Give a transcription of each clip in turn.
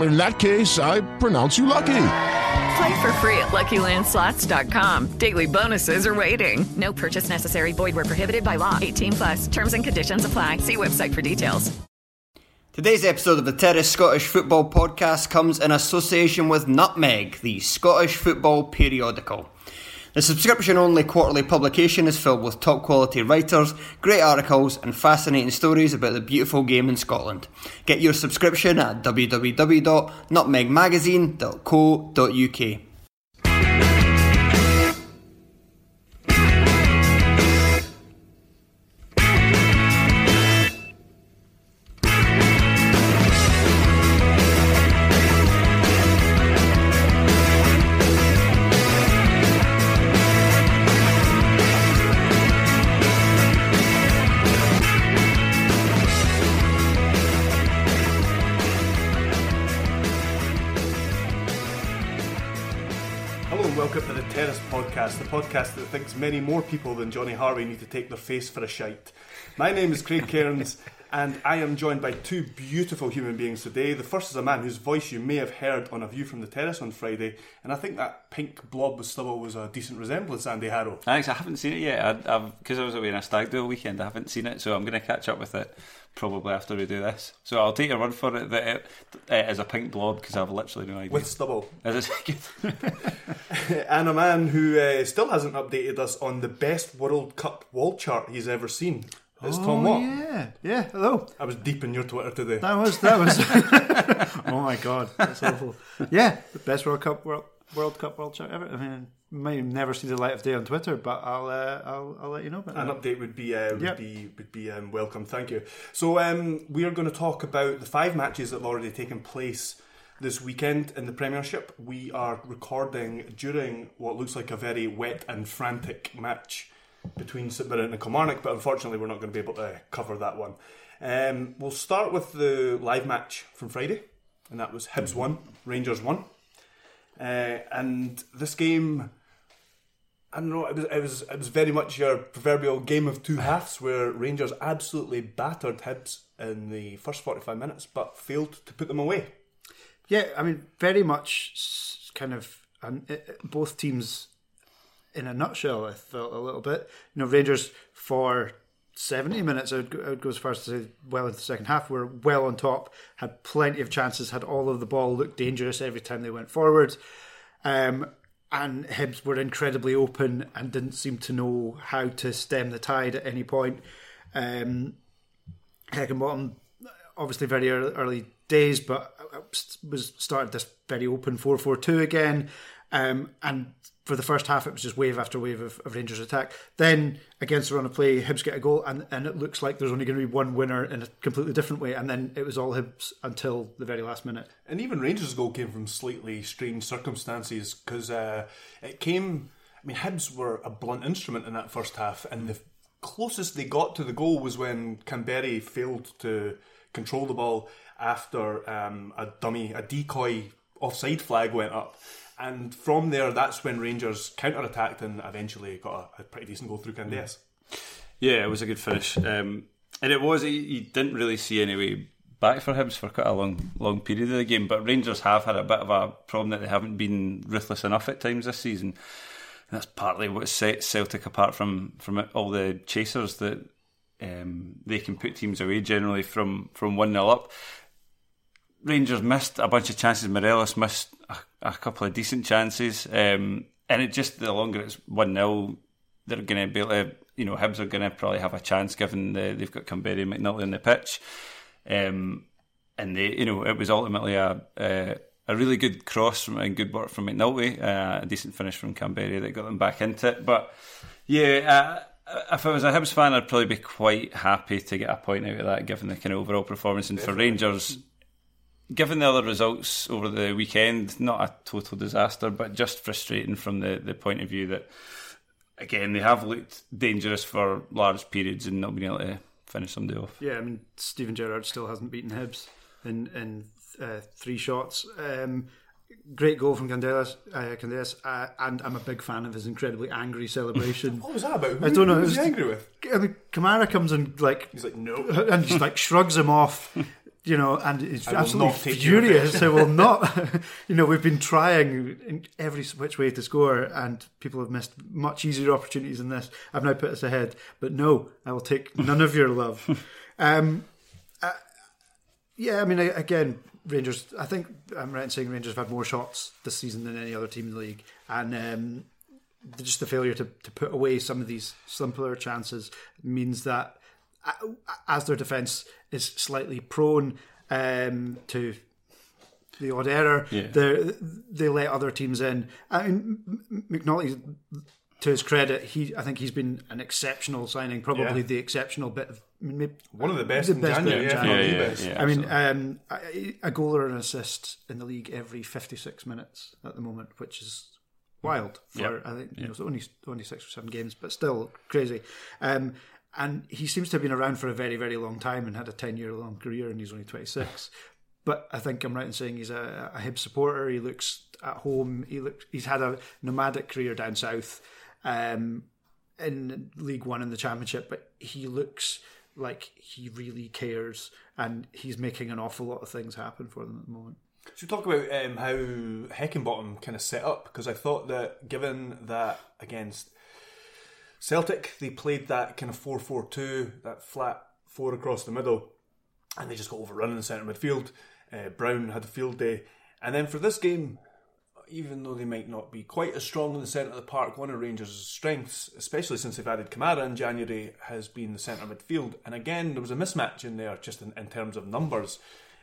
In that case, I pronounce you lucky. Play for free at LuckyLandSlots.com. Daily bonuses are waiting. No purchase necessary. Void where prohibited by law. 18 plus. Terms and conditions apply. See website for details. Today's episode of the Terrace Scottish Football Podcast comes in association with Nutmeg, the Scottish football periodical. The subscription only quarterly publication is filled with top quality writers, great articles, and fascinating stories about the beautiful game in Scotland. Get your subscription at www.nutmegmagazine.co.uk. thinks many more people than Johnny Harvey need to take their face for a shite. My name is Craig Cairns, and I am joined by two beautiful human beings today. The first is a man whose voice you may have heard on A View from the Terrace on Friday, and I think that pink blob with stubble was a decent resemblance, Andy Harrow. Thanks. I haven't seen it yet. I, because I was away on a stag do all weekend. I haven't seen it, so I'm going to catch up with it probably after we do this. So I'll take a run for it that it, it is a pink blob because I've literally no idea. With stubble. Is it and a man who uh, still hasn't updated us on the best World Cup wall chart he's ever seen. It's Thom Watt. Oh, Yeah, yeah. Hello. I was deep in your Twitter today. That was that was. oh my god, that's awful. Yeah, the best World Cup World, World Cup World Cup ever. I mean, may never see the light of day on Twitter, but I'll uh, I'll, I'll let you know about An that. update would be uh, would Yep. be would be um, welcome. Thank you. So um, we are going to talk about the five matches that have already taken place this weekend in the Premiership. We are recording during what looks like a very wet and frantic match between St Mirren and Kilmarnock, but unfortunately we're not going to be able to cover that one. Um, we'll start with the live match from Friday, and that was Hibs one, Rangers one, uh, and this game. I don't know. It was, it was it was very much your proverbial game of two halves, where Rangers absolutely battered Hibs in the first forty five minutes, but failed to put them away. Yeah, I mean, very much kind of it, it- both teams in a nutshell. I felt a little bit. You know, Rangers for seventy minutes. I would, go, I would go as far as to say, well into the second half, were well on top, had plenty of chances, had all of the ball, looked dangerous every time they went forward. Um, and Hibs were incredibly open and didn't seem to know how to stem the tide at any point. Um, Heckingbottom, obviously very ear- early days, but was started this very open 4 4 2 again. Um, and for the first half, it was just wave after wave of, of Rangers attack. Then, against the run of play, Hibs get a goal, and, and it looks like there's only going to be one winner in a completely different way. And then it was all Hibs until the very last minute. And even Rangers' goal came from slightly strange circumstances because uh, it came. I mean, Hibs were a blunt instrument in that first half, and the closest they got to the goal was when Kamberi failed to control the ball after um, a dummy, a decoy offside flag went up. And from there, that's when Rangers counter attacked and eventually got a, a pretty decent goal through Candeias. Yeah, it was a good finish. Um, and it was, you didn't really see any way back for Hibs for quite a long long period of the game. But Rangers have had a bit of a problem that they haven't been ruthless enough at times this season. And that's partly what sets Celtic apart from from all the chasers that um, they can put teams away generally from from one 0 up. Rangers missed a bunch of chances. Morelos missed a, a couple of decent chances, um, and it just the longer it's one 0 they're going to be able to. You know, Hibs are going to probably have a chance given the, they've got Kamberi and McNulty on the pitch, um, and they, you know, it was ultimately a. a a really good cross from, and good work from McNulty, uh, a decent finish from Kamberi that got them back into it. But yeah, uh, if I was a Hibs fan, I'd probably be quite happy to get a point out of that, given the kind of overall performance. And Definitely. for Rangers, given the other results over the weekend, not a total disaster, but just frustrating from the, the point of view that, again, they have looked dangerous for large periods and not been able to finish somebody off. Yeah, I mean, Steven Gerrard still hasn't beaten Hibs in, in uh, three shots. Um, great goal from Candeias, uh, Candeias uh, and I'm a big fan of his incredibly angry celebration. what was that about? Who, I don't know. Who was he angry with? I mean, Kamara comes and like he's like no, and just like shrugs him off. You know, and he's absolutely furious. I will not. you know, we've been trying in every which way to score, and people have missed much easier opportunities than this. I've now put us ahead, but no, I will take none of your love. Um, uh, yeah, I mean, again, Rangers. I think I'm right in saying Rangers have had more shots this season than any other team in the league, and um, just the failure to, to put away some of these simpler chances means that as their defence is slightly prone um, to the odd error, yeah. they let other teams in. I mean, McNulty to his credit, he I think he's been an exceptional signing, probably yeah. the exceptional bit of maybe, one of the best the in best January. Yeah, yeah, yeah, I mean, um, a goal or an assist in the league every fifty six minutes at the moment, which is wild for I think you know it's only only six or seven games, but still crazy. Um, and he seems to have been around for a very very long time and had a ten year long career, and he's only twenty six. but I think I'm right in saying he's a, a Hib supporter. He looks at home. He looks. He's had a nomadic career down south um, in League One in the Championship, but he looks like he really cares and he's making an awful lot of things happen for them at the moment. Should we talk about um, how Heckingbottom kind of set up? Because I thought that given that against Celtic, they played that kind of 4 4 2, that flat four across the middle, and they just got overrun in the centre midfield. Uh, Brown had a field day. And then for this game, even though they might not be quite as strong in the centre of the park, one of Rangers' strengths, especially since they've added Kamara in January, has been the centre midfield. And again, there was a mismatch in there just in, in terms of numbers.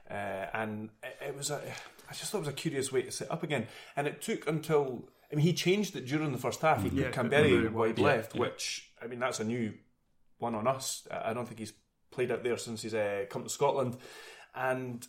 Uh, and it, it, was a, I just thought it was a curious way to set up again. And it took until, I mean, he changed it during the first half. He put yeah, Kamberi wide yeah, left, yeah. which, I mean, that's a new one on us. I don't think he's played out there since he's uh, come to Scotland. And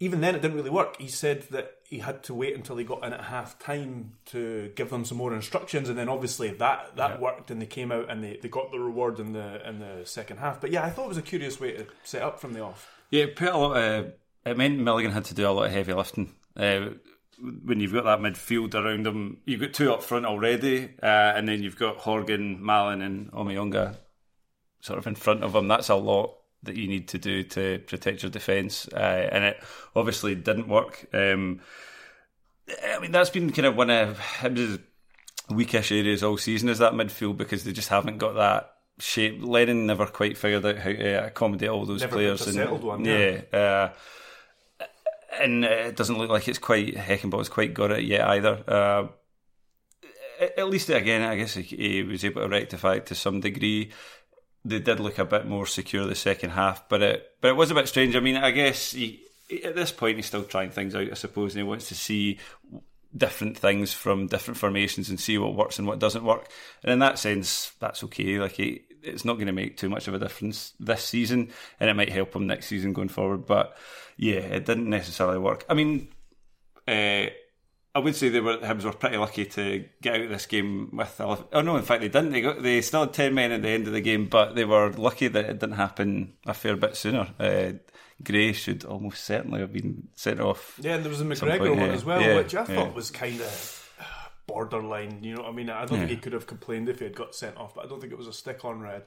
even then, it didn't really work. He said that he had to wait until he got in at half time to give them some more instructions, and then obviously that that yeah. worked, and they came out and they, they got the reward in the in the second half. But yeah, I thought it was a curious way to set up from the off. Yeah, it put a lot. Of, it meant Milligan had to do a lot of heavy lifting. Uh, when you've got that midfield around him, you've got two up front already, uh, and then you've got Horgan, Mallan, and Omeonga sort of in front of him. That's a lot that you need to do to protect your defence, uh, and it obviously didn't work. Um, I mean, that's been kind of one of his weakish areas all season is that midfield because they just haven't got that shape. Lennon never quite figured out how to accommodate all those never players. and, one, yeah. yeah uh, and it doesn't look like it's quite Heckingbottom's quite got it yet either. Uh, at least again, I guess he was able to rectify it to some degree they did look a bit more secure the second half, but it but it was a bit strange. I mean, I guess he, at this point he's still trying things out, I suppose, and he wants to see different things from different formations and see what works and what doesn't work. And in that sense, that's okay. Like it's not going to make too much of a difference this season, and it might help him next season going forward. But yeah, it didn't necessarily work. I mean. Uh, I would say they were Hibs were pretty lucky to get out of this game with. Oh no, in fact they didn't. They got they still had ten men at the end of the game, but they were lucky that it didn't happen a fair bit sooner. Uh, Gray should almost certainly have been sent off. Yeah, and there was a McGregor one yeah. as well, yeah, which I yeah. thought was kind of borderline. You know, what I mean, I don't think he could have complained if he had got sent off, but I don't think it was a stick on red.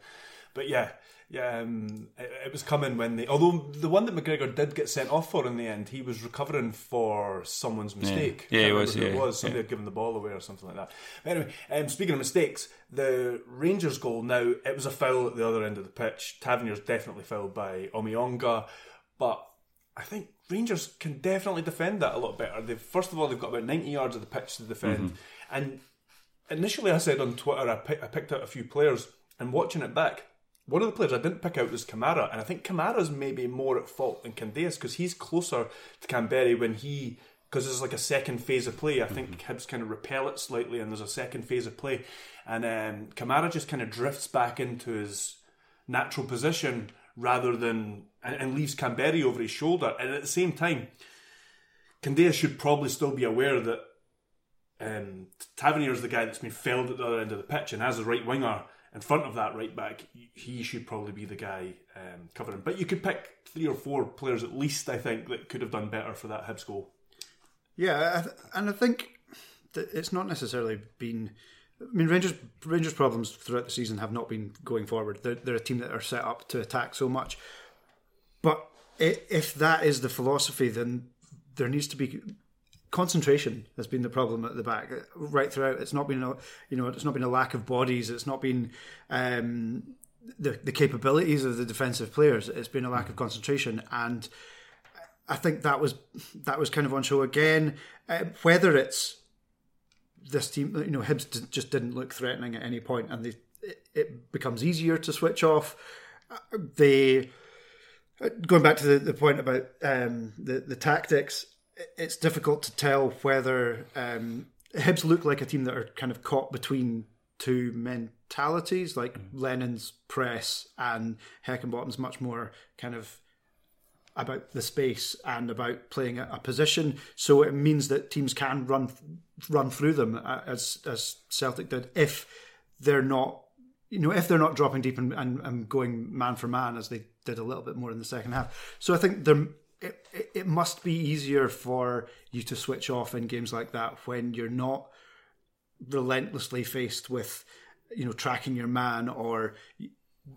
but yeah, yeah, um, it, it, was coming when they. Although the one that McGregor did get sent off for in the end, he was recovering for someone's mistake. Yeah, yeah he was. Yeah, it was somebody yeah. had given the ball away or something like that. But anyway, um, speaking of mistakes, the Rangers goal now it was a foul at the other end of the pitch. Tavernier's definitely fouled by Omeonga, but I think Rangers can definitely defend that a lot better. They've, first of all, they've got about ninety yards of the pitch to defend, mm-hmm. and initially I said on Twitter I, pick, I picked out a few players, and watching it back one of the players I didn't pick out was Kamara, and I think Kamara's maybe more at fault than Candeias because he's closer to Kamberi when he because there's like a second phase of play. I think mm-hmm. Hibs kind of repel it slightly, and there's a second phase of play, and um, Kamara just kind of drifts back into his natural position rather than and, and leaves Kamberi over his shoulder. And at the same time, Candeias should probably still be aware that um, Tavernier is the guy that's been felled at the other end of the pitch, and as a right winger in front of that right back, he should probably be the guy um, covering. But you could pick three or four players at least, I think, that could have done better for that Hibs goal. Yeah, and I think that it's not necessarily been. I mean, Rangers Rangers' problems throughout the season have not been going forward. They're, they're a team that are set up to attack so much. But if that is the philosophy, then there needs to be concentration has been the problem at the back right throughout. It's not been a, you know it's not been a lack of bodies. It's not been um, the the capabilities of the defensive players. It's been a lack of concentration, and I think that was that was kind of on show again. Uh, whether it's this team, you know, Hibs just didn't look threatening at any point, and they, it, it becomes easier to switch off. Uh, they going back to the, the point about um, the the tactics it's difficult to tell whether um, Hibs look like a team that are kind of caught between two mentalities, like mm. Lennon's press and Heckingbottom's much more kind of about the space and about playing a, a, position. So it means that teams can run run through them uh, as as Celtic did if they're not you know if they're not dropping deep and, and, and going man for man as they did a little bit more in the second half. So I think there it, it, must be easier for you to switch off in games like that when you're not relentlessly faced with you know tracking your man or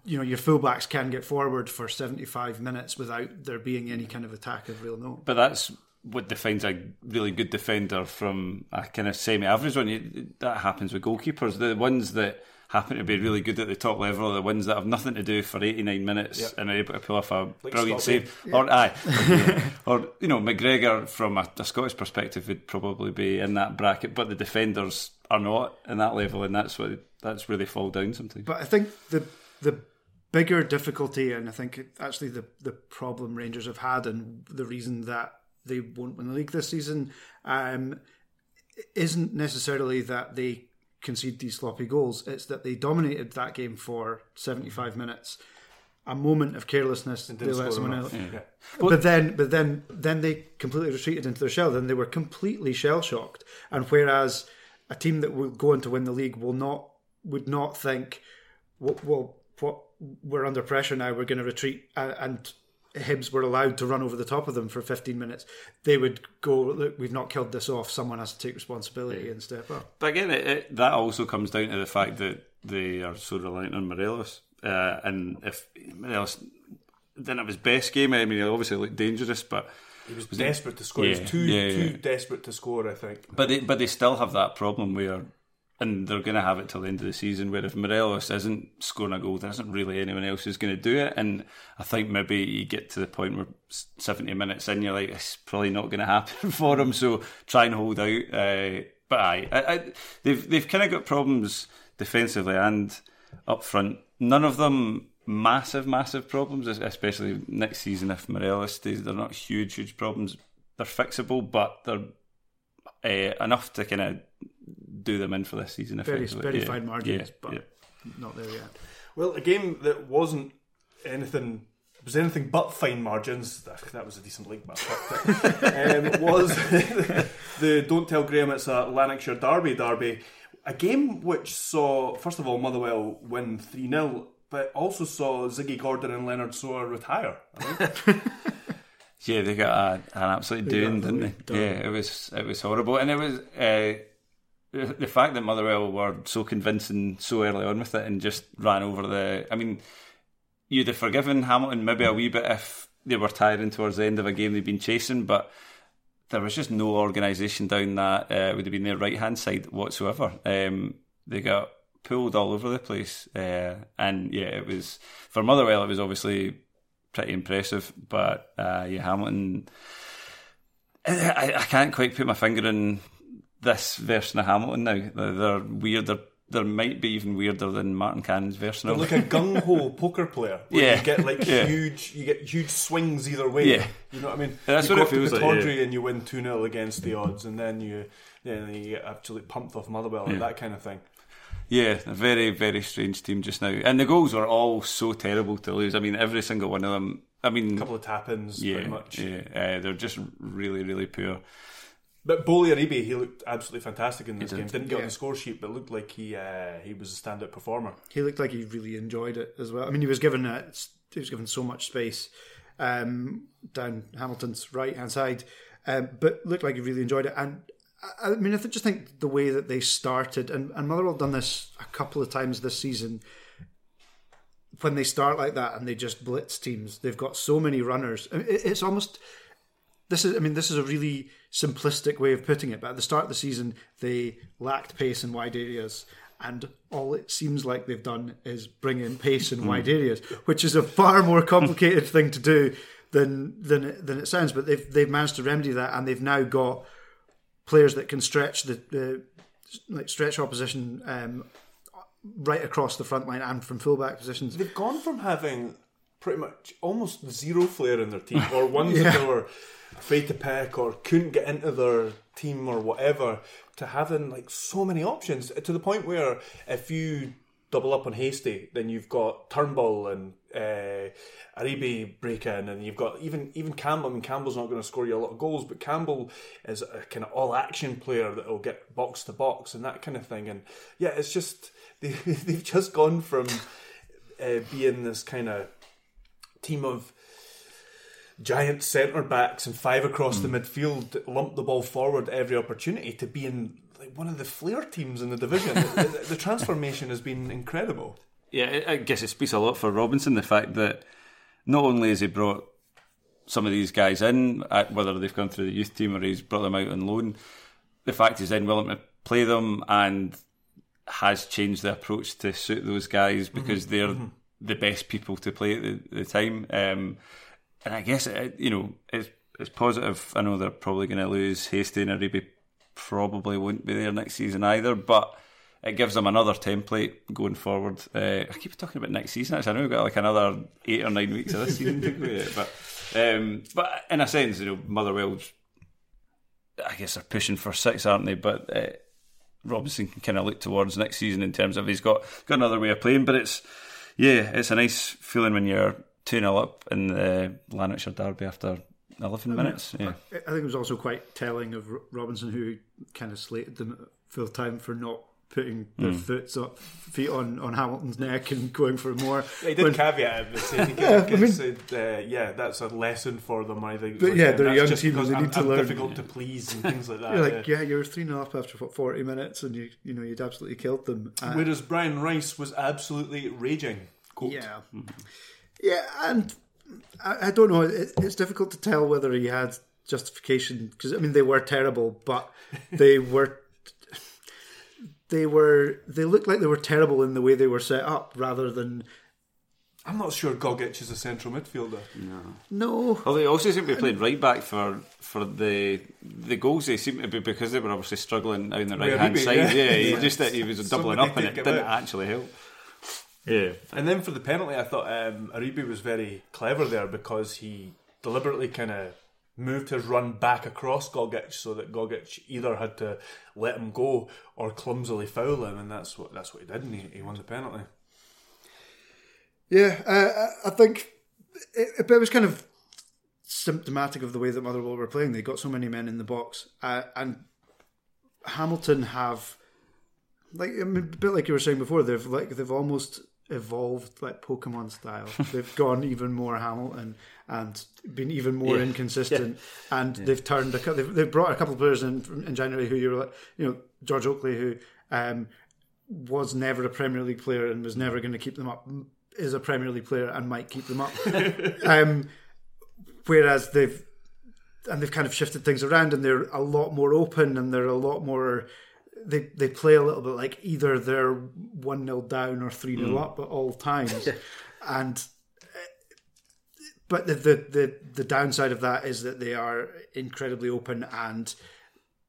you know your fullbacks can get forward for 75 minutes without there being any kind of attack of real note but that's what defines a really good defender from a kind of semi-average one that happens with goalkeepers the ones that happen to be really good at the top level are the ones that have nothing to do for 89 minutes yep. and are able to pull off a like brilliant save. Yeah. Or, aye, or, you know, McGregor from a, a, Scottish perspective would probably be in that bracket, but the defenders are not in that level, and that's what that's really fall down sometimes. But I think the the bigger difficulty, and I think actually the the problem Rangers have had, and the reason that they won't win the league this season, um, isn't necessarily that they concede these sloppy goals. It's that they dominated that game for 75 minutes. A moment of carelessness, they let someone else. Yeah. But then, but then, then they completely retreated into their shell. Then they were completely shell shocked. And whereas a team that will go on to win the league will not would not think, well, well what we're under pressure now, we're going to retreat and Hibs were allowed to run over the top of them for 15 minutes, they would go, look, we've not killed this off. Someone has to take responsibility and step up. But again, it, it, that also comes down to the fact that they are so reliant on Morelos. Uh, and if Morelos didn't have his best game, I mean, he obviously looked dangerous, but. He was, was desperate it? to score. Yeah, he was too, yeah, yeah. too desperate to score, I think. But they, but they still have that problem where and they're going to have it till the end of the season. Where if Morelos isn't scoring a goal, there isn't really anyone else who's going to do it. And I think maybe you get to the point where seventy minutes in, you're like, it's probably not going to happen for him. So try and hold out. Uh, but I, I, they've they've kind of got problems defensively and up front. None of them massive, massive problems, especially next season if Morelos stays. They're not huge, huge problems. They're fixable, but they're uh, enough to kind of do them in for this season. Very, very yeah. fine margins, yeah. but yeah. not there yet. Well, a game that wasn't anything was anything but fine margins. That was a decent link, but um, was the Don't Tell Graham It's a Lanarkshire Derby derby. A game which saw, first of all, Motherwell win 3 0, but also saw Ziggy Gordon and Lennard Sowah retire. yeah, they got a, an absolute doing, didn't they? Done. Yeah, it was it was horrible, and it was uh, the fact that Motherwell were so convincing so early on with it and just ran over the. I mean, you'd have forgiven Hamilton maybe a wee bit if they were tiring towards the end of a game they'd been chasing, but there was just no organisation down that uh, would have been their right hand side whatsoever. Um, they got pulled all over the place, uh, and yeah, it was for Motherwell. It was obviously pretty impressive, but uh, yeah, Hamilton. I, I can't quite put my finger on this version of Hamilton now. They're, they're weird. They're there might be even weirder than Martin Canning's version of like a gung ho poker player. Where Yeah. you get like Yeah. huge, you get huge swings either way. Yeah. you know what I mean. That's you what it feels like, yeah. and you win two 0 against the odds, and then you then you get absolutely pumped off Motherwell Yeah. and that kind of thing. Yeah, a very, very strange team just now. And the goals were all so terrible to lose. I mean, every single one of them. I mean, A couple of tap ins, yeah, pretty much. yeah, uh, they're just really, really poor. But Gboly Ariyibi, he looked absolutely fantastic in this did. game. Didn't get on the score sheet, but looked like he uh, he was a standout performer. He looked like he really enjoyed it as well. I mean, he was given a, he was given so much space um, down Hamilton's right hand side, um, but looked like he really enjoyed it. And I, I mean, I just think the way that they started, and, and Motherwell done this a couple of times this season. When they start like that and they just blitz teams, they've got so many runners. I mean, it- It's almost this is I mean this is a really simplistic way of putting it, but at the start of the season they lacked pace in wide areas and all it seems like they've done is bring in pace in wide areas, which is a far more complicated thing to do than than it, than it sounds. But they've they've managed to remedy that, and they've now got players that can stretch the, the like stretch opposition um, right across the front line and from fullback positions. They've gone from having pretty much almost zero flair in their team, or ones Yeah. that were afraid to peck or couldn't get into their team or whatever, to having like so many options to the point where if you double up on Hastie, then you've got Turnbull and uh, Ariyibi break in, and you've got even even Campbell. I mean, Campbell's not going to score you a lot of goals, but Campbell is a kind of all action player that will get box to box and that kind of thing. And yeah, it's just they, they've just gone from uh, being this kind of team of giant centre backs and five across the hmm. midfield that lump the ball forward every opportunity to being like one of the flair teams in the division. the, the- transformation has been incredible. Yeah, I guess it speaks a lot for Robinson the fact that not only has he brought some of these guys in, uh, whether they've gone through the youth team or he's brought them out on loan, the fact he's then willing to play them and has changed the approach to suit those guys because mm-hmm. they're mm-hmm. The best people to play at the, the time. Um, and I guess it, you know it's it's positive. I know they're probably going to lose Hastie and Ariyibi. Probably won't be there next season either, but it gives them another template going forward. Uh, I keep talking about next season. Actually, I know we've got like another eight or nine weeks of this season to go but um, but in a sense, you know, Motherwell's. I guess they're pushing for six, aren't they? But uh, Robinson can kind of look towards next season in terms of he's got got another way of playing. But it's yeah, it's a nice feeling when you're two 0 up in the Lanarkshire derby after eleven minutes. Yeah, I think it was also quite telling of Robinson, who kind of slated them at full time for not putting their Hmm. foot up, feet on, on Hamilton's neck and going for more. He did When- caveat it, but said, Yeah, I mean- said uh, yeah, that's a lesson for them. I think. But yeah, they're a young just team and because they I'm, need to I'm learn. difficult to please and things like that. You're like, yeah. yeah, you're three and a half after what, forty minutes, and you you know you'd absolutely killed them. Uh, Whereas Brian Rice was absolutely raging. Quote. yeah, yeah, and I, I don't know. It, it's difficult to tell whether he had justification because I mean they were terrible, but they were. They were. They looked like they were terrible in the way they were set up, rather than I'm not sure Gogic is a central midfielder. no. No. Although he also seemed to be playing right back for for the the goals. They seemed to be because they were obviously struggling out on the right hand side. yeah. Yeah, he Yeah. just he was doubling up and it didn't out. actually help. Yeah, And then for the penalty, I thought um, Ariyibi was very clever there because he deliberately kind of moved his run back across Gogic so that Gogic either had to let him go or clumsily foul him, and that's what that's what he did, and he, he won the penalty. Yeah, uh, I- think it, it was kind of symptomatic of the way that Motherwell were playing. They got so many men in the box, uh, and Hamilton have like I mean, a bit like you were saying before. They've like they've almost evolved like Pokemon style. they've gone even more Hamilton and been even more Yeah. inconsistent. And they've turned a, they've, they've brought a couple of players in in January who you were like, you know, George Oakley who um, was never a Premier League player and was never going to keep them up. is a Premier League player and might keep them up. um, whereas they've and they've kind of shifted things around and they're a lot more open and they're a lot more they they play a little bit like either they're one 0 down or three 0 Mm. up at all times, and but the, the the the downside of that is that they are incredibly open and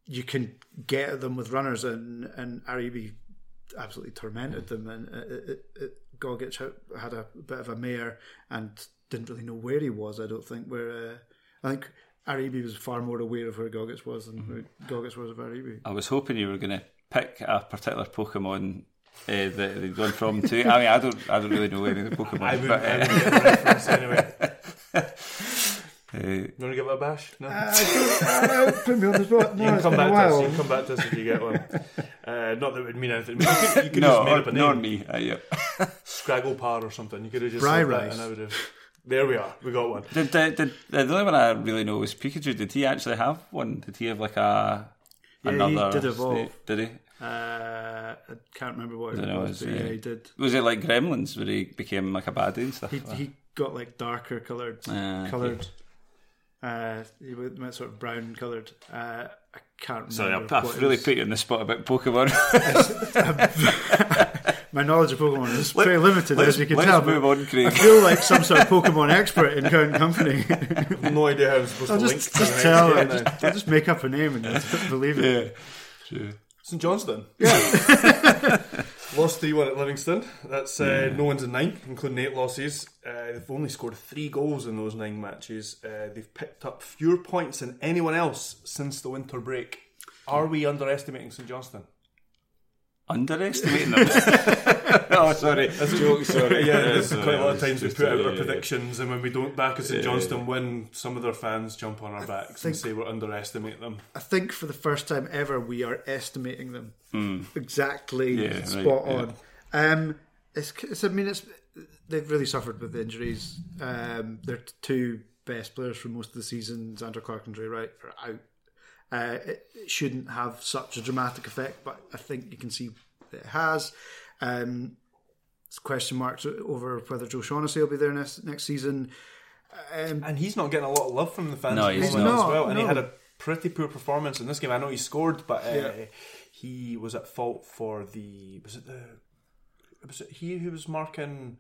you can get at them with runners and and Ariyibi absolutely tormented them and uh, it, it, it, Gogic had- had a bit of a mare and didn't really know where he was I don't think where uh, I think Ariyibi was far more aware of where Gogic was than where Gogic was of Ariyibi I was hoping you were going to pick a particular Pokemon uh, that they'd gone from to. I mean, I don't, I don't really know any of the Pokemon. I would, but, I uh, would get the reference anyway. uh, You want to give it a bash? No. Uh, put me on the spot no, you can it's come been a back to us. You can come back to us if you get one. Uh, not that it would mean anything. You could, you could no, just made up a or- name. nor me. Uh, yeah. Scraggle Par or something. You could have just Bry said that and I would have. There we are. We got one. Did, did, did the only one I really know was Pikachu? Did he actually have one? Did he have like a Yeah, he another? did evolve. state? Did he? Uh, I can't remember what it don't know, was, it's, but yeah, uh, he did. Was it like Gremlins where he became like a baddie and stuff? He, he got like darker coloured, Ah, okay. coloured. Uh, he went went sort of brown coloured. Uh, I can't Sorry. I've, I've really was. put you on the spot about Pokemon. My knowledge of Pokemon is Let- very limited, as you can let's tell. move on, Craig. I feel like some sort of Pokemon expert in Count Company. no idea how I'm supposed I'll to just, link. just to tell. next I'll just, I'll just make up a name and you'll believe it. True. St Johnstone. Yeah. Lost 3 1 at Livingston. That's uh, Yeah. no one's in ninth, including eight losses. Uh, they've only scored three goals in those nine matches. Uh, they've picked up fewer points than anyone else since the winter break. Are we underestimating St Johnstone? Underestimating them. oh, sorry. That's a joke. Sorry. yeah, there's sorry, quite a lot of it's times we just, put out our predictions, and when we don't back a St Yeah. Johnstone win, some of their fans jump on our backs and say we're underestimating them. I think for the first time ever, we are estimating them Hmm. exactly Yeah, right, spot yeah. on. Um, it's, it's, I mean, it's they've really suffered with the injuries. Um, their two best players for most of the season, Zander Clark and Drey Wright, are out. Uh, it, it shouldn't have such a dramatic effect, but I think you can see that it has. Um, it's question marks over whether Joe Shaughnessy will be there next next season. Um, And he's not getting a lot of love from the fans No, he's not, as well. And he had a pretty poor performance in this game. I know he scored, but uh, Yeah. he was at fault for the was it the was it he who was marking?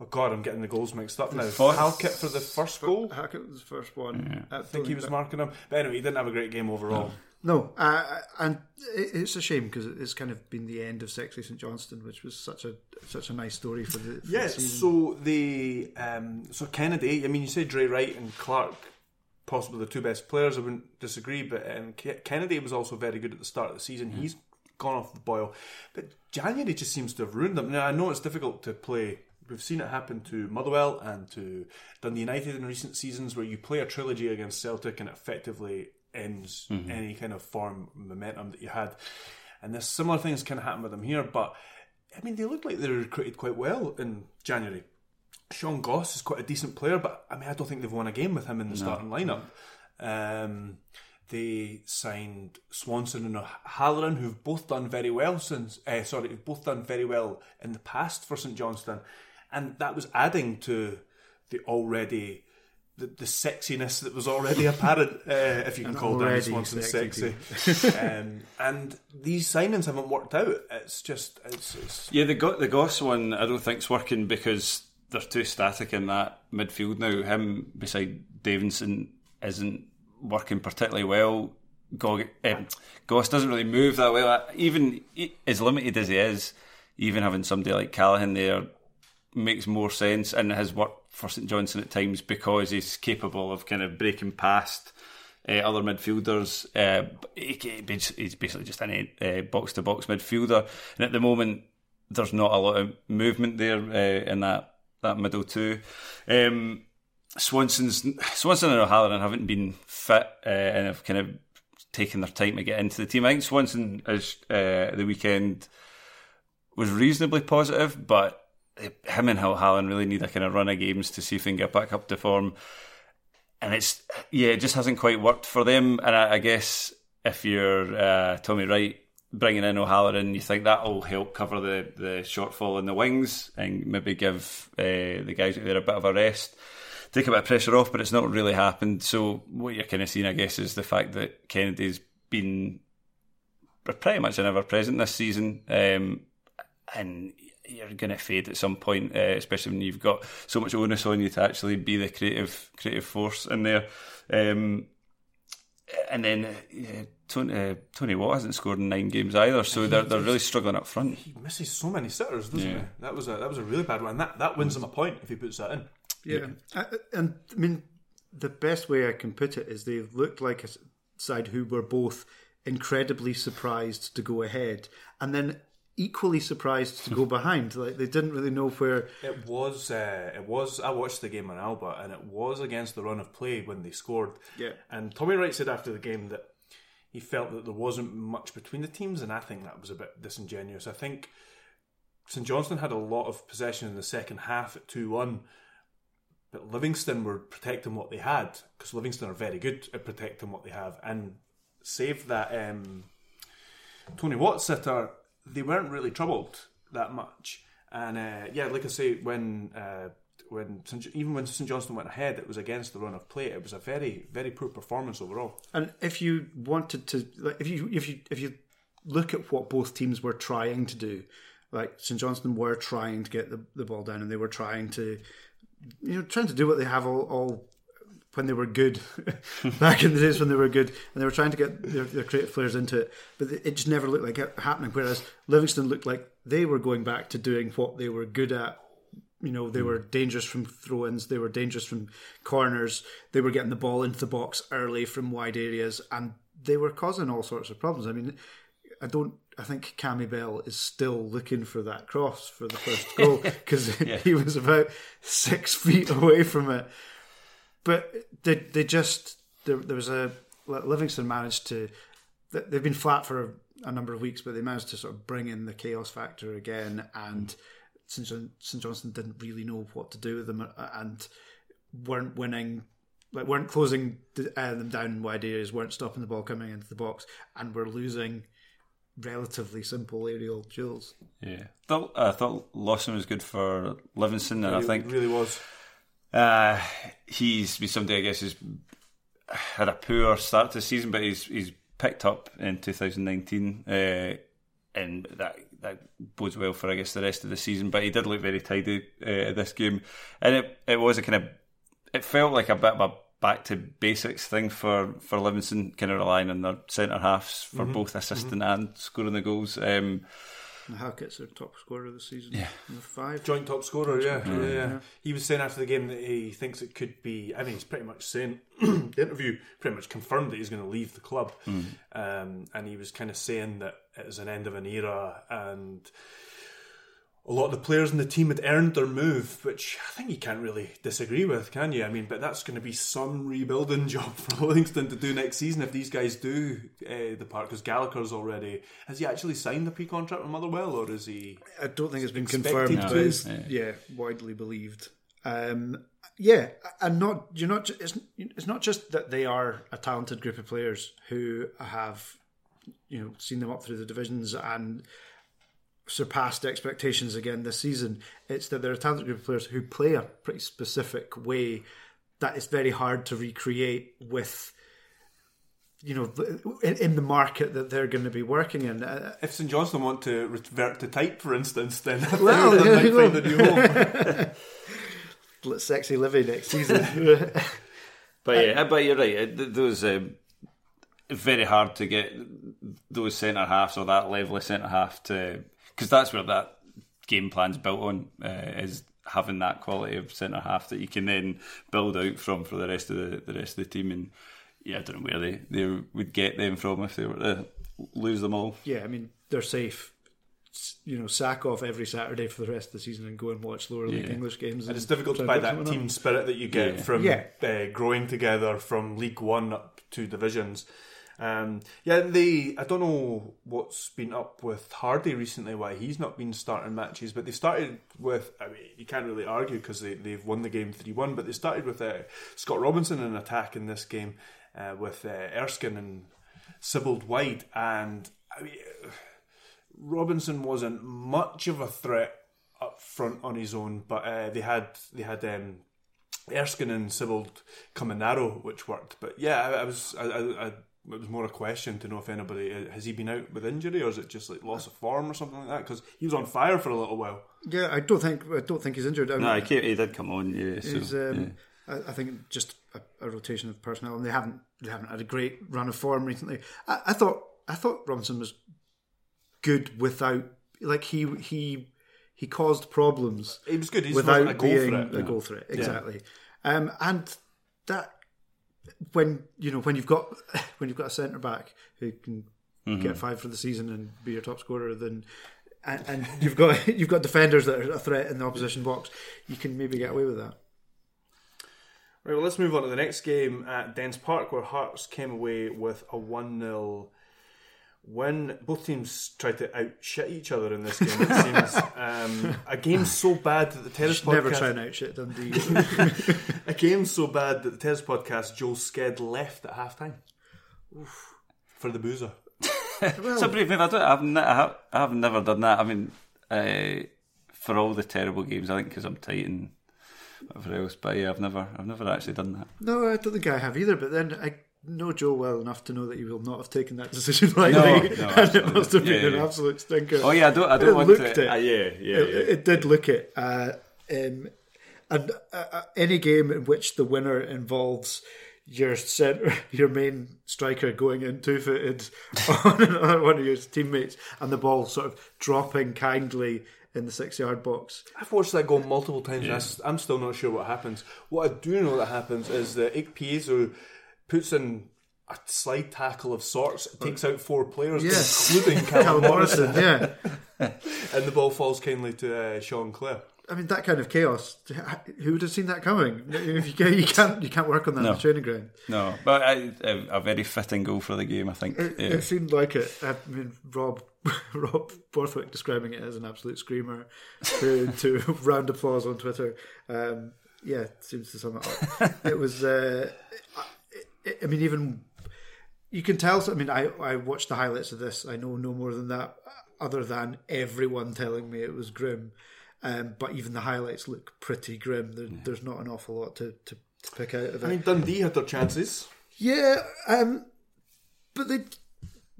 Oh God, I'm getting the goals mixed up now. fourth- Halkett for the first goal. Halkett was the first one. I think he was marking him. But anyway, he didn't have a great game overall. No, uh, and it's a shame because it's kind of been the end of Sexy St Johnstone, which was such a such a nice story for the, for Yeah, the so the um, so Kennedy. I mean, you say Drey Wright and Clark, possibly the two best players. I wouldn't disagree, but um, Kennedy was also very good at the start of the season. He's gone off the boil, but January just seems to have ruined them. Now I know it's difficult to play. We've seen it happen to Motherwell and to Dundee United in recent seasons, where you play a trilogy against Celtic and it effectively ends any kind of form momentum that you had. And there's similar things of happen with them here, but I mean, they look like they were recruited quite well in January. Sean Goss is quite a decent player, but I mean, I don't think they've won a game with him in the starting lineup. Um, they signed Swanson and Halloran, who've both done very well since. Uh, sorry, who've both done very well in the past for St Johnstone, and that was adding to the already. The, the sexiness that was already apparent, uh, if you can call Danny already Swanson sexy sexy. um, and these signings haven't worked out. It's just, it's, it's Yeah, the Go- the Goss one I don't think's working because they're too static in that midfield now. Him beside Davidson isn't working particularly well. Gog- um, Goss doesn't really move that well. Even e- as limited as he is, even having somebody like Callachan there makes more sense and has worked for St Johnstone at times because he's capable of kind of breaking past uh, other midfielders. Uh, he, he- he's basically just a box to box midfielder, and at the moment there's not a lot of movement there uh, in that that middle two. Um, Swanson's Swanson and O'Halloran haven't been fit uh, and have kind of taken their time to get into the team. I think Swanson is uh, the weekend was reasonably positive, but him and O'Halloran really need a kind of run of games to see if they can get back up to form. And it's yeah, it just hasn't quite worked for them. And I, I guess if you're uh, Tommy Wright, bringing in O'Halloran, you think that'll help cover the, the shortfall in the wings and maybe give uh, the guys out there a bit of a rest, take a bit of pressure off, but it's not really happened. So what you're kind of seeing, I guess, is the fact that Kennedy's been pretty much an ever present this season, um, and you're going to fade at some point, uh, especially when you've got so much onus on you to actually be the creative creative force in there. Um, and then uh, Tony, uh, Tony Watt hasn't scored in nine games either, so they're they're really struggling up front. He misses so many sitters, doesn't Yeah. he? That was a that was a really bad one. That that wins him a point if he puts that in. Yeah, I- and I mean, the best way I can put it is they looked like a side who were both incredibly surprised to go ahead, and then equally surprised to go behind. Like they didn't really know where. It was uh, it was I watched the game on Alba and it was against the run of play when they scored. Yeah. And Tommy Wright said after the game that he felt that there wasn't much between the teams and I think that was a bit disingenuous. I think St Johnstone had a lot of possession in the second half at 2-1 but Livingston were protecting what they had because Livingston are very good at protecting what they have and save that um, Tony Watt sitter, they weren't really troubled that much. And uh, yeah, like I say, when uh, when even when St Johnstone went ahead, it was against the run of play. It was a very very poor performance overall. And if you wanted to, like, if you if you if you look at what both teams were trying to do, like St Johnstone were trying to get the, the ball down, and they were trying to, you know, trying to do what they have all, all when they were good back in the days when they were good, and they were trying to get their, their creative players into it, but it just never looked like it happening. Whereas Livingston looked like they were going back to doing what they were good at. You know, they hmm. were dangerous from throw-ins, they were dangerous from corners, they were getting the ball into the box early from wide areas, and they were causing all sorts of problems. I mean, I don't. I think Cammy Bell is still looking for that cross for the first goal because he was about six feet away from it. But they they just there, there was a Livingston managed to they- they've been flat for a, a number of weeks, but they managed to sort of bring in the chaos factor again, and St. John, St. Johnstone didn't really know what to do with them, uh, and weren't winning. Like weren't closing the- uh, them down in wide areas, weren't stopping the ball coming into the box, and were losing relatively simple aerial duels. Yeah, thought, I thought Lawson was good for Livingston, and I think really was. Uh, he's been somebody I guess who's had a poor start to the season, but he's he's picked up in 2019, uh, and that that bodes well for I guess the rest of the season. But he did look very tidy uh, this game, and it it was a kind of it felt like a bit of a back to basics thing for for Livingston, kind of relying on their centre halves for Mhm. both assisting and scoring the goals. Um, Halkett's their top scorer of the season. Yeah. With five Joint top scorer, yeah, scorer, yeah, yeah. He was saying after the game that he thinks it could be. I mean, he's pretty much saying the interview pretty much confirmed that he's going to leave the club, Mm. um, and he was kind of saying that it was an end of an era, and a lot of the players in the team had earned their move, which I think you can't really disagree with, can you? I mean, but that's going to be some rebuilding job for Livingston to do next season if these guys do uh, the part. Because Gallagher's already has he actually signed the pre-contract with Motherwell, or is he? I don't think it's been expected confirmed, to? but it's yeah. widely believed. Um, yeah, and not you're not. It's it's not just that they are a talented group of players who have you know seen them up through the divisions and surpassed expectations again this season. It's that there are a talented group of players who play a pretty specific way that is very hard to recreate with. You know, in, in the market that they're going to be working in, Uh, If St Johnstone want to revert to type, for instance, then Well, think they yeah, might you find a new home. Let sexy Livy next season. But yeah, but you're right. it- th- Those um, very hard to get those centre halves or that level of centre half to because that's where that game plan's built on uh, is having that quality of centre half that you can then build out from for the rest of the, the rest of the team. And yeah, I don't know where they, they would get them from if they were to lose them all. yeah, I mean they're safe. You know, sack off every Saturday for the rest of the season and go and watch lower league Yeah. English games. And it's difficult to try buy that team up. spirit that you get Yeah. from Yeah. uh, growing together from League One up to divisions. Um, yeah, they. I don't know what's been up with Hardie recently. Why he's not been starting matches, but they started with. I mean, you can't really argue because they they've won the game three one. But they started with uh, Scott Robinson in attack in this game uh, with uh, Erskine and Sibbald wide, and I mean, Robinson wasn't much of a threat up front on his own, but uh, they had they had um, Erskine and Sibbald coming narrow, which worked. But yeah, I, I was I, I it was more a question to know if anybody has he been out with injury or is it just like loss of form or something like that? Because he was on fire for a little while. Yeah, I don't think I don't think he's injured. I no, he, came, he did come on. Yeah, so, um, yeah. I, I, think just a, a, rotation of personnel, and they haven't they haven't had a great run of form recently. I, I thought I thought Robinson was good without like he he he caused problems. He was good. He's without a goal being threat. a goal threat. Exactly. Yeah. Um, and that when you know when you've got when you've got a centre back who can mm-hmm. get five for the season and be your top scorer, then and, and you've got you've got defenders that are a threat in the opposition box, you can maybe get away with that. Right, well, let's move on to the next game at Dens Park, where Hearts came away with a 1 0 win. Both teams tried to outshit each other in this game, it seems. Um, a game so bad that the Terrace podcast. Never try and outshit Dundee. a game so bad that the Terrace podcast, Joel Sked left at half time. For the boozer. well, it's a brave move. I, don't, I've, ne- I, have, I have never done that. I mean, uh, for all the terrible games, I think because I'm tight and whatever else. But yeah, I've never, I've never actually done that. No, I don't think I have either. But then I know Joe well enough to know that he will not have taken that decision lightly, no, no, and it must have been yeah, an yeah. absolute stinker. Oh yeah, I don't, I don't it want looked to. It. Uh, yeah, yeah, it, yeah. It did look it. Uh, um, and uh, uh, any game in which the winner involves your center, your main striker going in two footed on another one of your teammates, and the ball sort of dropping kindly in the six yard box. I've watched that goal multiple times. Yeah. I'm still not sure what happens. What I do know that happens is that Ikpeazu puts in a slide tackle of sorts, takes out four players, yes. including Callum Morrison. Yeah, and the ball falls kindly to uh, Sean Clare. I mean, that kind of chaos. Who would have seen that coming? If you, can't, you can't, you can't work on that no. on the training ground. No, but I, a, very fitting goal for the game, I think. It, yeah. it seemed like it. I mean, Rob, Rob Borthwick describing it as an absolute screamer to, to round applause on Twitter. Um, yeah, seems to sum it up. it was. Uh, I mean, even you can tell. I mean, I I watched the highlights of this. I know no more than that, other than everyone telling me it was grim. Um, but even the highlights look pretty grim. There, yeah. There's not an awful lot to, to, to, pick out of it. I mean, Dundee had their chances. Yeah, um, but they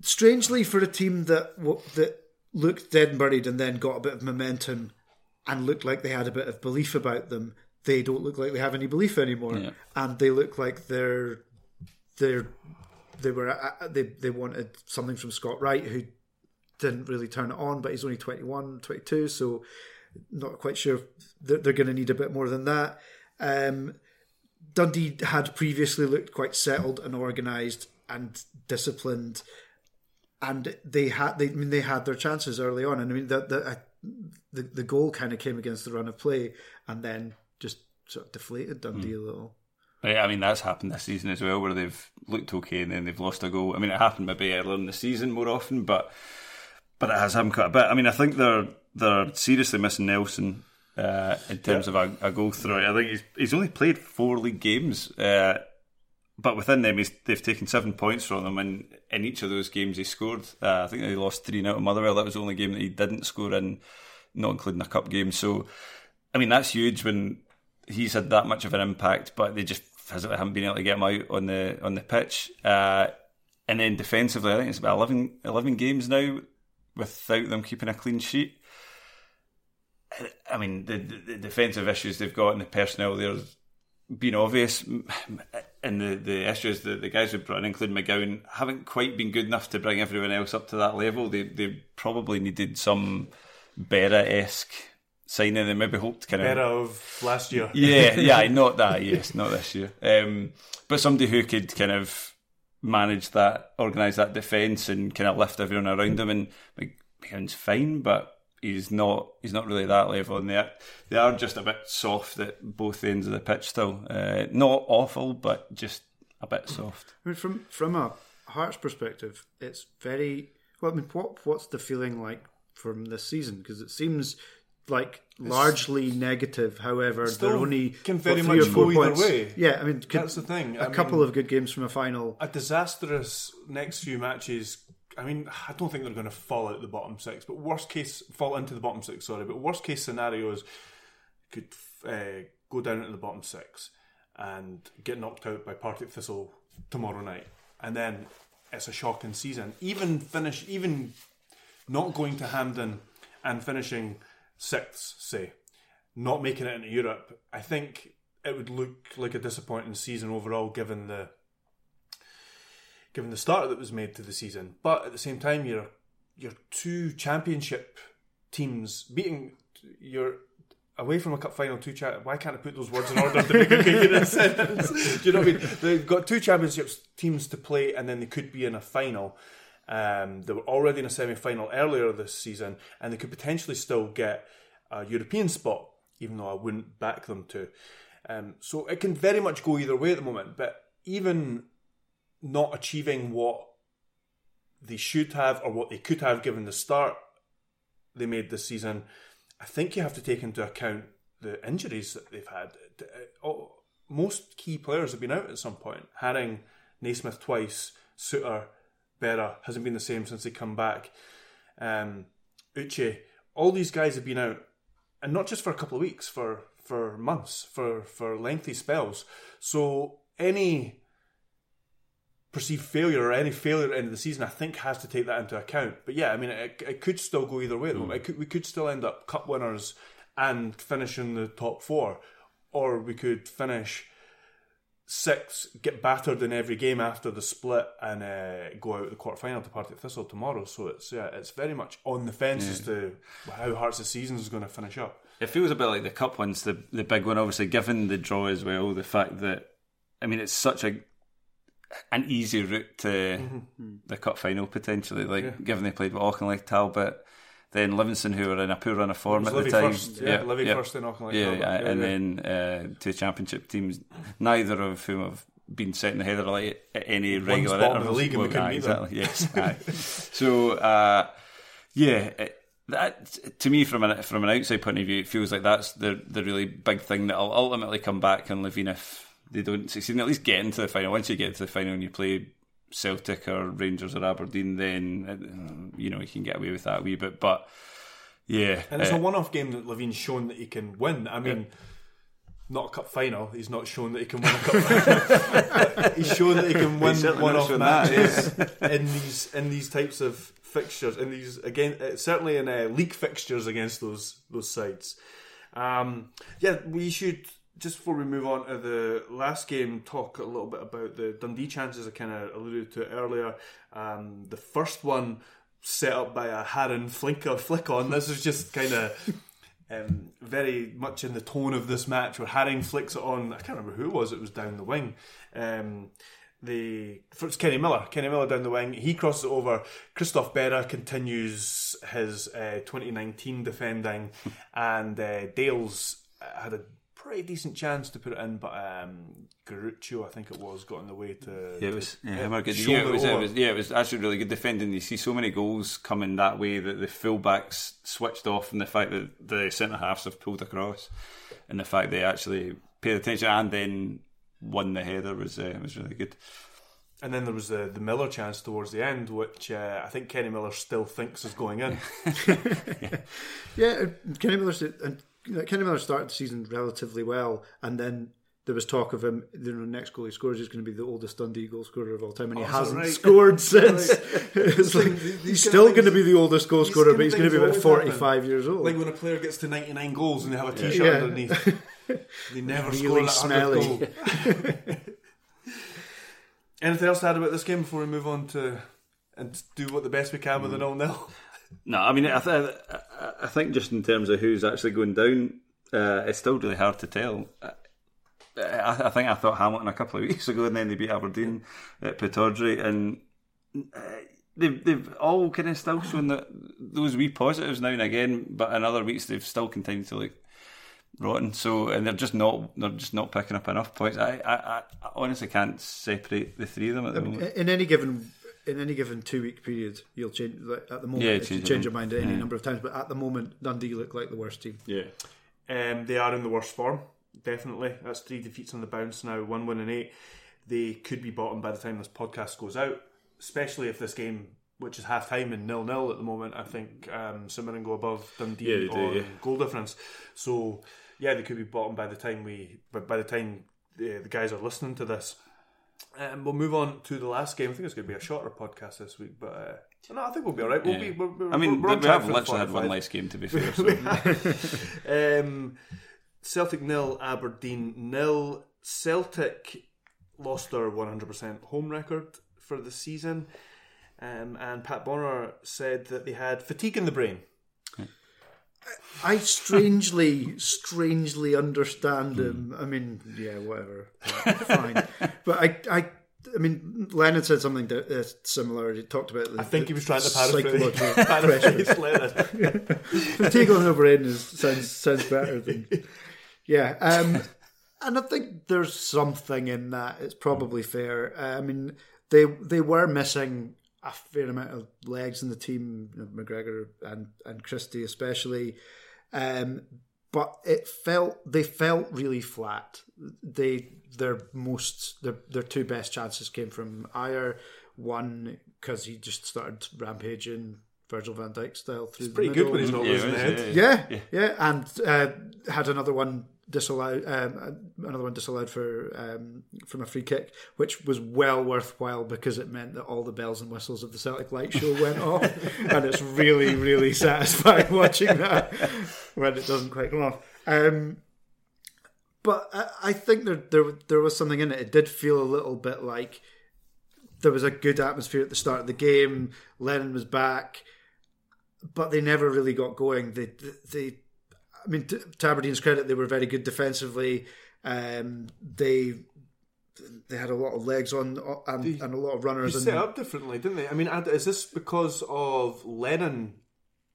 strangely for a team that that looked dead and buried and then got a bit of momentum and looked like they had a bit of belief about them. They don't look like they have any belief anymore, yeah. and they look like they're they're they were uh, they they wanted something from Scott Wright who didn't really turn it on, but he's only 21, 22, so not quite sure they're, they're going to need a bit more than that. Um, Dundee had previously looked quite settled and organised and disciplined, and they had they I mean they had their chances early on, and I mean the the uh, the, the goal kind of came against the run of play, and then just sort of deflated Dundee mm. a little. I mean, that's happened this season as well, where they've looked okay and then they've lost a goal. I mean, it happened maybe earlier in the season more often, but but it has happened quite a bit. I mean, I think they're they're seriously missing Nelson uh, in terms of a, a, goal threat. I think he's he's only played four league games, uh, but within them, they've taken seven points from him, and in each of those games, he scored. Uh, I think they lost three out of Motherwell. That was the only game that he didn't score in, not including a cup game. So, I mean, that's huge when he's had that much of an impact, but they just physically haven't been able to get him out on the on the pitch. Uh, and then defensively, I think it's about 11, 11 games now without them keeping a clean sheet. I mean, the, the defensive issues they've got and the personnel there's been obvious, and the, the issues that the guys we've brought in, including McGowan, haven't quite been good enough to bring everyone else up to that level. They they probably needed some Berra esque signing. They maybe hoped kind of Berra of last year. Yeah, yeah, not that. Yes, not this year. Um, but somebody who could kind of manage that, organise that defence, and kind of lift everyone around him. And McGowan's fine, but he's not he's not really that level, and they are, they are just a bit soft at both ends of the pitch still. Uh, not awful, but just a bit soft. I mean, from from a Hearts perspective, it's very well. I mean, what what's the feeling like from this season? Because it seems like largely it's negative. However, they're only can very much go either points. way. Yeah, I mean, that's the thing. A I couple of good games from a final. A disastrous next few matches I mean, I don't think they're going to fall out the bottom six, but worst case, fall into the bottom six. Sorry, but worst case scenario is could uh, go down into the bottom six and get knocked out by Partick Thistle tomorrow night, and then it's a shocking season. Even finish, even not going to Hampden and finishing sixth, say, not making it into Europe. I think it would look like a disappointing season overall, given the given the start that was made to the season. But at the same time, you're you're two championship teams beating you're away from a cup final, two cha- Why can't I put those words in order to make a coherent sentence? Do you know what I mean? They've got two championships teams to play, and then they could be in a final. Um, they were already in a semi final earlier this season, and they could potentially still get a European spot, even though I wouldn't back them to. Um, so it can very much go either way at the moment. But even not achieving what they should have or what they could have given the start they made this season, I think you have to take into account the injuries that they've had. Most key players have been out at some point. Haring, Naismith twice, Souttar, Berra hasn't been the same since they come back. Um, Uche, all these guys have been out, and not just for a couple of weeks, for for months, for for lengthy spells. So any perceived failure or any failure at the end of the season, I think has to take that into account. But yeah, I mean, it, it could still go either way. Mm. Could, we could still end up cup winners and finish in the top four, or we could finish six, get battered in every game after the split, and uh, go out the quarter final to Partick Thistle tomorrow. So it's yeah, it's very much on the fence yeah. as to how Hearts' of season is going to finish up. It feels a bit like the cup ones, the the big one. Obviously, given the draw as well, the fact that I mean, it's such a an easy route to mm-hmm. the cup final potentially. Like yeah. given they played with Auchinleck, Talbot, then Livingston, who were in a poor run of form at Livy the time, first, yeah, yeah, Livy yeah. first in Auchinleck, yeah, yeah, and then uh, two championship teams, neither of whom have been set in the header like at any regular intervals. the league, well, and we couldn't exactly. Yes, so uh, yeah. It, that to me, from an from an outside point of view, it feels like that's the the really big thing that'll ultimately come back and Levein if they don't succeed at least get into the final. Once you get to the final and you play Celtic or Rangers or Aberdeen, then uh, you know he can get away with that a wee bit. But yeah, and it's uh, a one-off game that Levein's shown that he can win. I mean. Yeah. Not a cup final. He's not shown that he can win a cup final. He's shown that he can win one-off matches in these in these types of fixtures. In these again, uh, certainly in uh, league fixtures against those those sides. Um, yeah, we should just before we move on to the last game, talk a little bit about the Dundee chances I kind of alluded to it earlier. Um, the first one set up by a Haring flinker flick on. This is just kind of um, very much in the tone of this match where Haring flicks it on. I can't remember who it was. It was down the wing. Um, the it's Kenny Miller. Kenny Miller down the wing. He crosses over. Christophe Berra continues his uh, 2019 defending, and uh, Dales had a pretty decent chance to put it in, but um, Garuccio, I think it was, got in the way to. Yeah, it was. Yeah, yeah, it, was, it, was, it was, yeah, it was actually really good defending. You see so many goals coming that way that the fullbacks switched off, and the fact that the centre halves have pulled across, and the fact they actually paid attention and then won the header was uh, was really good. And then there was the, the Miller chance towards the end, which uh, I think Kenny Miller still thinks is going in. yeah. yeah, Kenny Miller and Kenny Miller started the season relatively well, and then there was talk of him. You know, the next goal he scores is going to be the oldest Dundee goal scorer of all time, and he oh, hasn't right? scored since. it's like, he's still going to be the oldest goal scorer, but he's going to be about forty-five happen. years old. Like when a player gets to ninety-nine goals and they have a T-shirt yeah. underneath, they never really score that goal. Anything else to add about this game before we move on to and do what the best we can with an mm. all nil? No, I mean, I, th- I think just in terms of who's actually going down, uh, it's still really hard to tell. I, I, think I thought Hamilton a couple of weeks ago, and then they beat Aberdeen at Pittodrie, and uh, they've they've all kind of still shown that those wee positives now and again, but in other weeks they've still continued to look rotten. So, and they're just not they're just not picking up enough points. I I, I honestly can't separate the three of them at the moment. In any given in any given two week period, you'll change. Like, at the moment, yeah, change, change your mind any yeah. number of times. But at the moment, Dundee look like the worst team. Yeah, um, they are in the worst form. Definitely, that's three defeats on the bounce now. One win and eight. They could be bottom by the time this podcast goes out. Especially if this game which is half time and nil nil at the moment. I think um, St Mirren go above Dundee Yeah, they do, on yeah. goal difference. So yeah, they could be bottom by the time we, but by the time the, the guys are listening to this. Um, we'll move on to the last game. I think it's going to be a shorter podcast this week, but uh, no, I think we'll be all right. We'll Yeah. be. We're, we're, I mean, we have literally had one last game to be fair. So. um, Celtic nil, Aberdeen nil. Celtic lost their 100% home record for the season, um, and Pat Bonner said that they had fatigue in the brain. I strangely, strangely understand him. I mean, yeah, whatever, fine. But I, I, I mean, Lennon said something that, uh, similar. He talked about. The, I think he was trying to paraphrase. paraphrase Lennon. Fatigue on the brain is, sounds sounds better than yeah. Um, and I think there's something in that. It's probably fair. Uh, I mean, they they were missing a fair amount of legs in the team, you know, McGregor and and Christie especially. Um, but it felt they felt really flat. They their most their their two best chances came from Ajer. One because he just started rampaging Virgil van Dijk style through the Pretty good when he's not Yeah, losing the it is, head. yeah. Yeah, yeah, and uh, had another one disallowed, um, another one disallowed for um, from a free kick, which was well worthwhile because it meant that all the bells and whistles of the Celtic Light Show went off, and it's really, really satisfying watching that when it doesn't quite come off. Um, but I, I think there, there there was something in it. It did feel a little bit like there was a good atmosphere at the start of the game. Lennon was back but they never really got going. They, they, I mean, to, to Aberdeen's credit, they were very good defensively. Um, they they had a lot of legs on and, and a lot of They runners. set up differently, didn't they? I mean, is this because of Lennon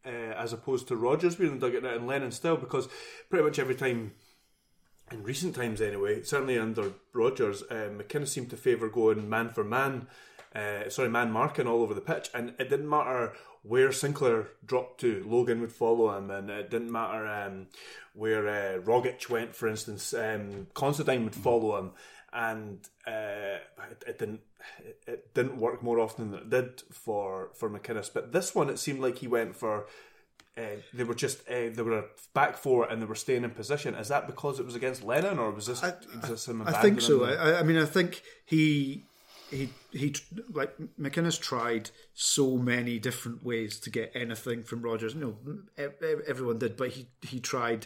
uh, as opposed to Rodgers being in the dugout and Lennon still? Because pretty much every time, in recent times anyway, certainly under Rodgers, uh, McKinnon seemed to favour going man for man, uh, sorry, man marking all over the pitch, and it didn't matter where Sinclair dropped to, Logan would follow him, and it didn't matter um, where uh, Rogic went, for instance, um, Considine would follow him, and uh, it, it didn't it, didn't work more often than it did for for McInnes. But this one, it seemed like he went for. Uh, they were just uh, they were back four and they were staying in position. Is that because it was against Lennon or was this? was this him I think so. I, I mean, I think he he he like McInnes tried so many different ways to get anything from Rodgers. You know, ev- ev- everyone did, but he he tried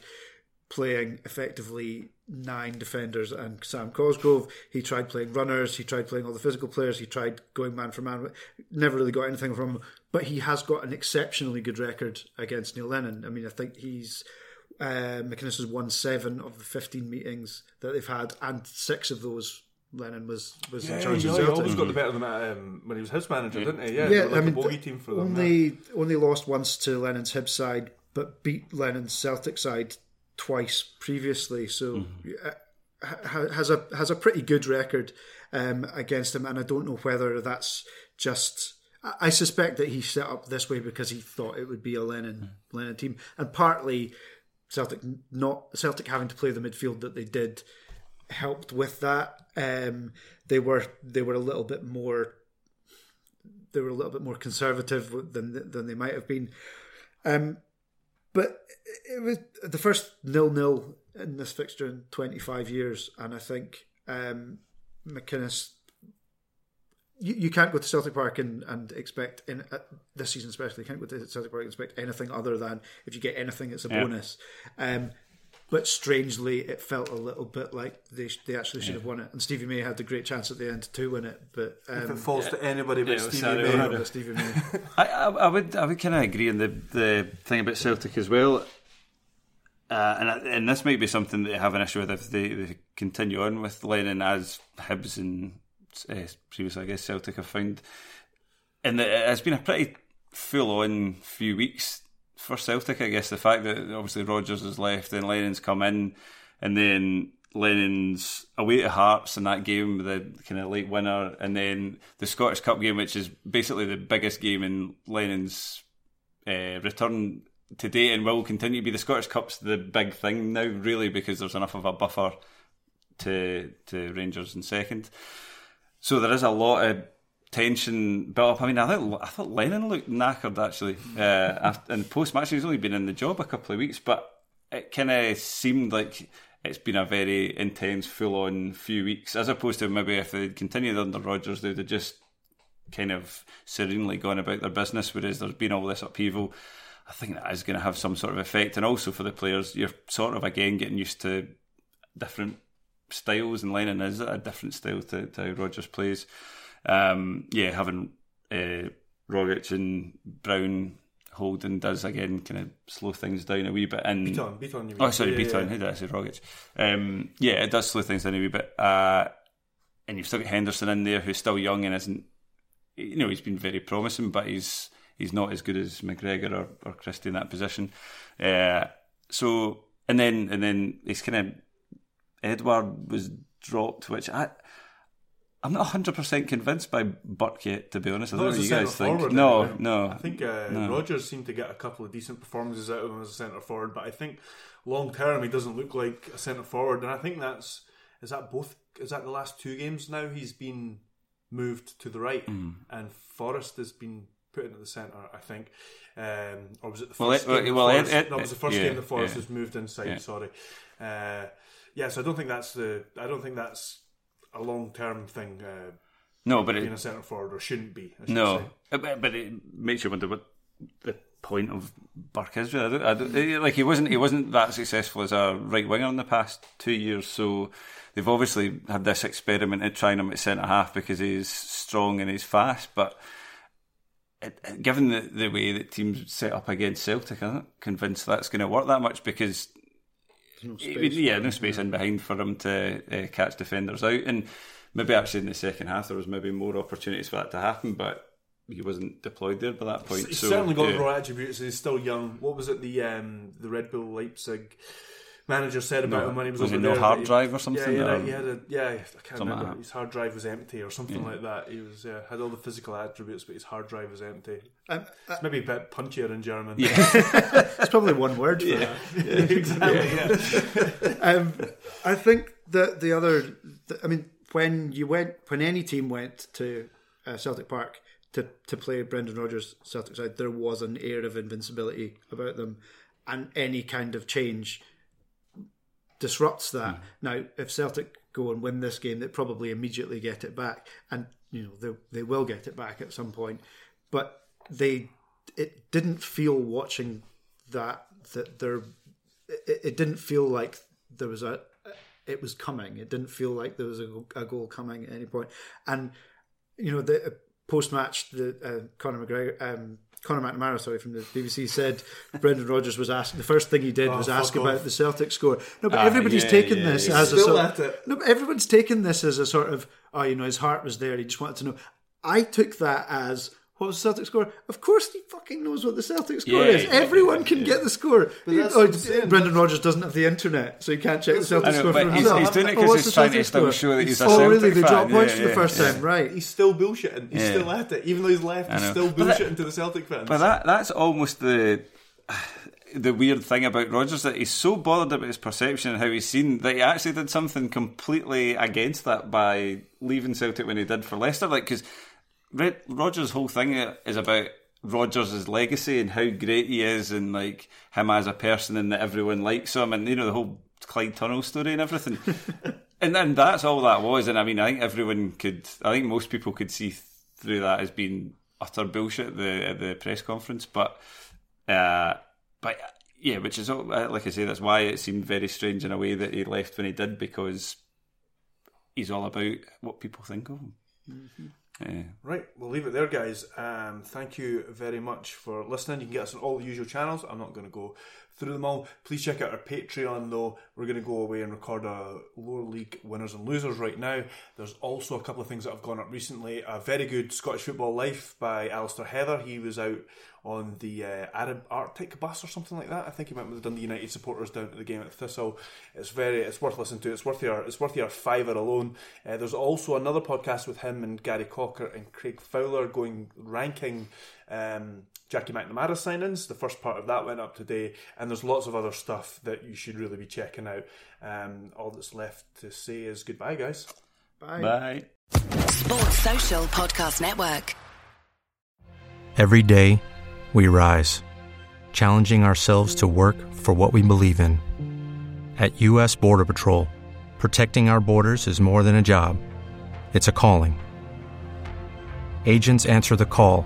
playing effectively nine defenders and Sam Cosgrove. He tried playing runners. He tried playing all the physical players. He tried going man for man. Never really got anything from him. But he has got an exceptionally good record against Neil Lennon. I mean, I think he's uh, McInnes has won seven of the fifteen meetings that they've had, and six of those Lennon was was Yeah, in charge he of always got the better of them at, um, when he was his manager, didn't he? Yeah, they Yeah, were like I mean, a bogey team for them. only only lost once to Lennon's Hibs side, but beat Lennon's Celtic side twice previously. So uh, ha- has a has a pretty good record um, against him, and I don't know whether that's just. I- I suspect that he set up this way because he thought it would be a Lennon Lennon team, and partly Celtic not Celtic having to play the midfield that they did helped with that. Um, they were they were a little bit more they were a little bit more conservative than than they might have been. Um, but it was the first nil nil in this fixture in 25 years, and I think um, McInnes. You, you can't go to Celtic Park and, and expect in uh, this season especially you can't go to Celtic Park and expect anything other than if you get anything it's a Yeah. bonus. Um, but strangely, it felt a little bit like they they actually should have won it. And Stevie May had the great chance at the end to win it, but um, if it falls to anybody but Yeah, Stevie May, morning. but Stevie May. I, I, I would I would kind of agree on the the thing about Celtic as well, uh, and and this might be something that they have an issue with if they, they continue on with Lennon as Hibs and uh, previously I guess Celtic have found, and it has been a pretty full on few weeks for Celtic. I guess the fact that obviously Rodgers has left and Lennon's come in, and then Lennon's away to Hearts in that game, the kind of late winner, and then the Scottish Cup game, which is basically the biggest game in Lennon's uh, return today, and will continue to be. The Scottish Cup's the big thing now, really, because there's enough of a buffer to to Rangers in second. So there is a lot of tension built up. I mean, I thought I thought Lennon looked knackered actually. Uh, in post match, he's only been in the job a couple of weeks, but it kind of seemed like it's been a very intense, full on few weeks, as opposed to maybe if they'd continued under Rodgers, they'd have just kind of serenely gone about their business. Whereas there's been all this upheaval. I think that is going to have some sort of effect, and also for the players, you're sort of again getting used to different styles, and Lennon is a different style to, to how Rodgers plays. Um, yeah, having uh, Rogic and Brown holding does again kind of slow things down a wee bit. And Beaton, Beaton, you mean. oh, sorry, Yeah, Beaton. yeah. Who did I say? Rogic. Um, yeah, it does slow things down a wee bit. Uh, and you've still got Henderson in there, who's still young and isn't. You know, he's been very promising, but he's he's not as good as McGregor or, or Christie in that position. Uh, so and then and then he's kind of Edouard was dropped, which I. I'm not 100% convinced by Burke yet, to be honest. I don't know what you guys think. No, anyway. no. I think uh, no. Rodgers seemed to get a couple of decent performances out of him as a centre forward, but I think long term he doesn't look like a centre forward, and I think that's is that both is that the last two games now he's been moved to the right, Hmm. and Forrest has been put into the centre. I think, um, or was it the Well, first it- game? well, it- Forrest, it- no, it was the first yeah, game that Forrest yeah. was moved inside. Yeah. Sorry, uh, yeah. So I don't think that's the I don't think that's a long term thing. Uh, No, but being it, a centre forward or shouldn't be. No. Uh, but, but it makes you wonder what the point of Burke is. Really. I don't, I don't, eh, like he wasn't he wasn't that successful as a right winger in the past two years. So they've obviously had this experiment of trying him at centre half because he's strong and he's fast. But it- given the, the way that teams set up against Celtic, I'm not convinced that's going to work that much because space yeah, no space in behind for him to uh, catch defenders out. And maybe actually in the second half there was maybe more opportunities for that to happen, but he wasn't deployed there by that point. He's so, certainly got yeah. raw attributes. He's still young. What was it the um, the Red Bull Leipzig manager said about No, him when he was, was over it no there? hard that he- drive or something, Yeah, he had, or- a, he had a yeah. I can't Something like remember. His hard drive was empty or something Yeah. like that. He was uh, had all the physical attributes, but his hard drive was empty. Um, it's maybe a bit punchier in German. it's probably one word for Yeah. that. exactly. Yeah. um, I think that the other, the, I mean, when you went, when any team went to uh, Celtic Park to to play Brendan Rodgers Celtic side, there was an air of invincibility about them, and any kind of change disrupts that. Now, if Celtic go and win this game, they probably immediately get it back, and you know they they will get it back at some point. But they, it didn't feel watching that that there, it, it didn't feel like there was a, it was coming. It didn't feel like there was a, a goal coming at any point, and you know the post match, the uh, Conor McGregor. Um, Conor McNamara, sorry, from the BBC said Brendan Rodgers was asked. The first thing he did Oh, was ask off. about the Celtic score. No, but Ah, everybody's yeah, taken yeah, this yeah. as a Still sort. at it. No, but everyone's taken this as a sort of, oh, you know, his heart was there. He just wanted to know. I took that as what was the Celtic score? Of course, he fucking knows what the Celtic score Yeah, is. yeah, Everyone yeah, can yeah. get the score. that's Oh, what I'm saying. Brendan Rodgers doesn't have the internet, so he can't check the Celtic know, score for he's- himself. he's doing it Oh, 'cause what's he's trying to still score? show that he's a oh, Celtic really? They dropped points Yeah, for the first yeah. time, right? He's still bullshitting. He's Yeah. still at it, even though he's left. He's still But that- bullshitting to the Celtic fans. But that that's almost the the weird thing about Rodgers that he's so bothered about his perception and how he's seen that he actually did something completely against that by leaving Celtic when he did for Leicester. Like because Rodgers' whole thing is about Rodgers' legacy and how great he is and like him as a person and that everyone likes him and you know the whole Clyde Tunnel story and everything. and then that's all that was. And I mean, I think everyone could. I think most people could see through that as being utter bullshit at the at the press conference. But uh, but yeah, which is all, uh, like I say, that's why it seemed very strange in a way that he left when he did because he's all about what people think of him. Yeah. Right, we'll leave it there, guys. Um, thank you very much for listening. You can get us on all the usual channels. I'm not going to go through them all. Please check out our Patreon, though. We're going to go away and record a lower league winners and losers right now. There's also a couple of things that have gone up recently. A very good Scottish Football Life by Alistair Heather. He was out on the uh, Arab Arctic bus or something like that. I think he went with the Dundee United supporters down to the game at Thistle. It's very, it's worth listening to. It's worth your, it's worth your fiver alone. Uh, there's also another podcast with him and Gary Cocker and Craig Fowler going ranking um, Jackie McNamara signings. The first part of that went up today, and there's lots of other stuff that you should really be checking out. Um, all that's left to say is goodbye, guys. Bye. Bye. Sports Social Podcast Network. Every day, we rise, challenging ourselves to work for what we believe in. At U.S. Border Patrol, protecting our borders is more than a job, it's a calling. Agents answer the call,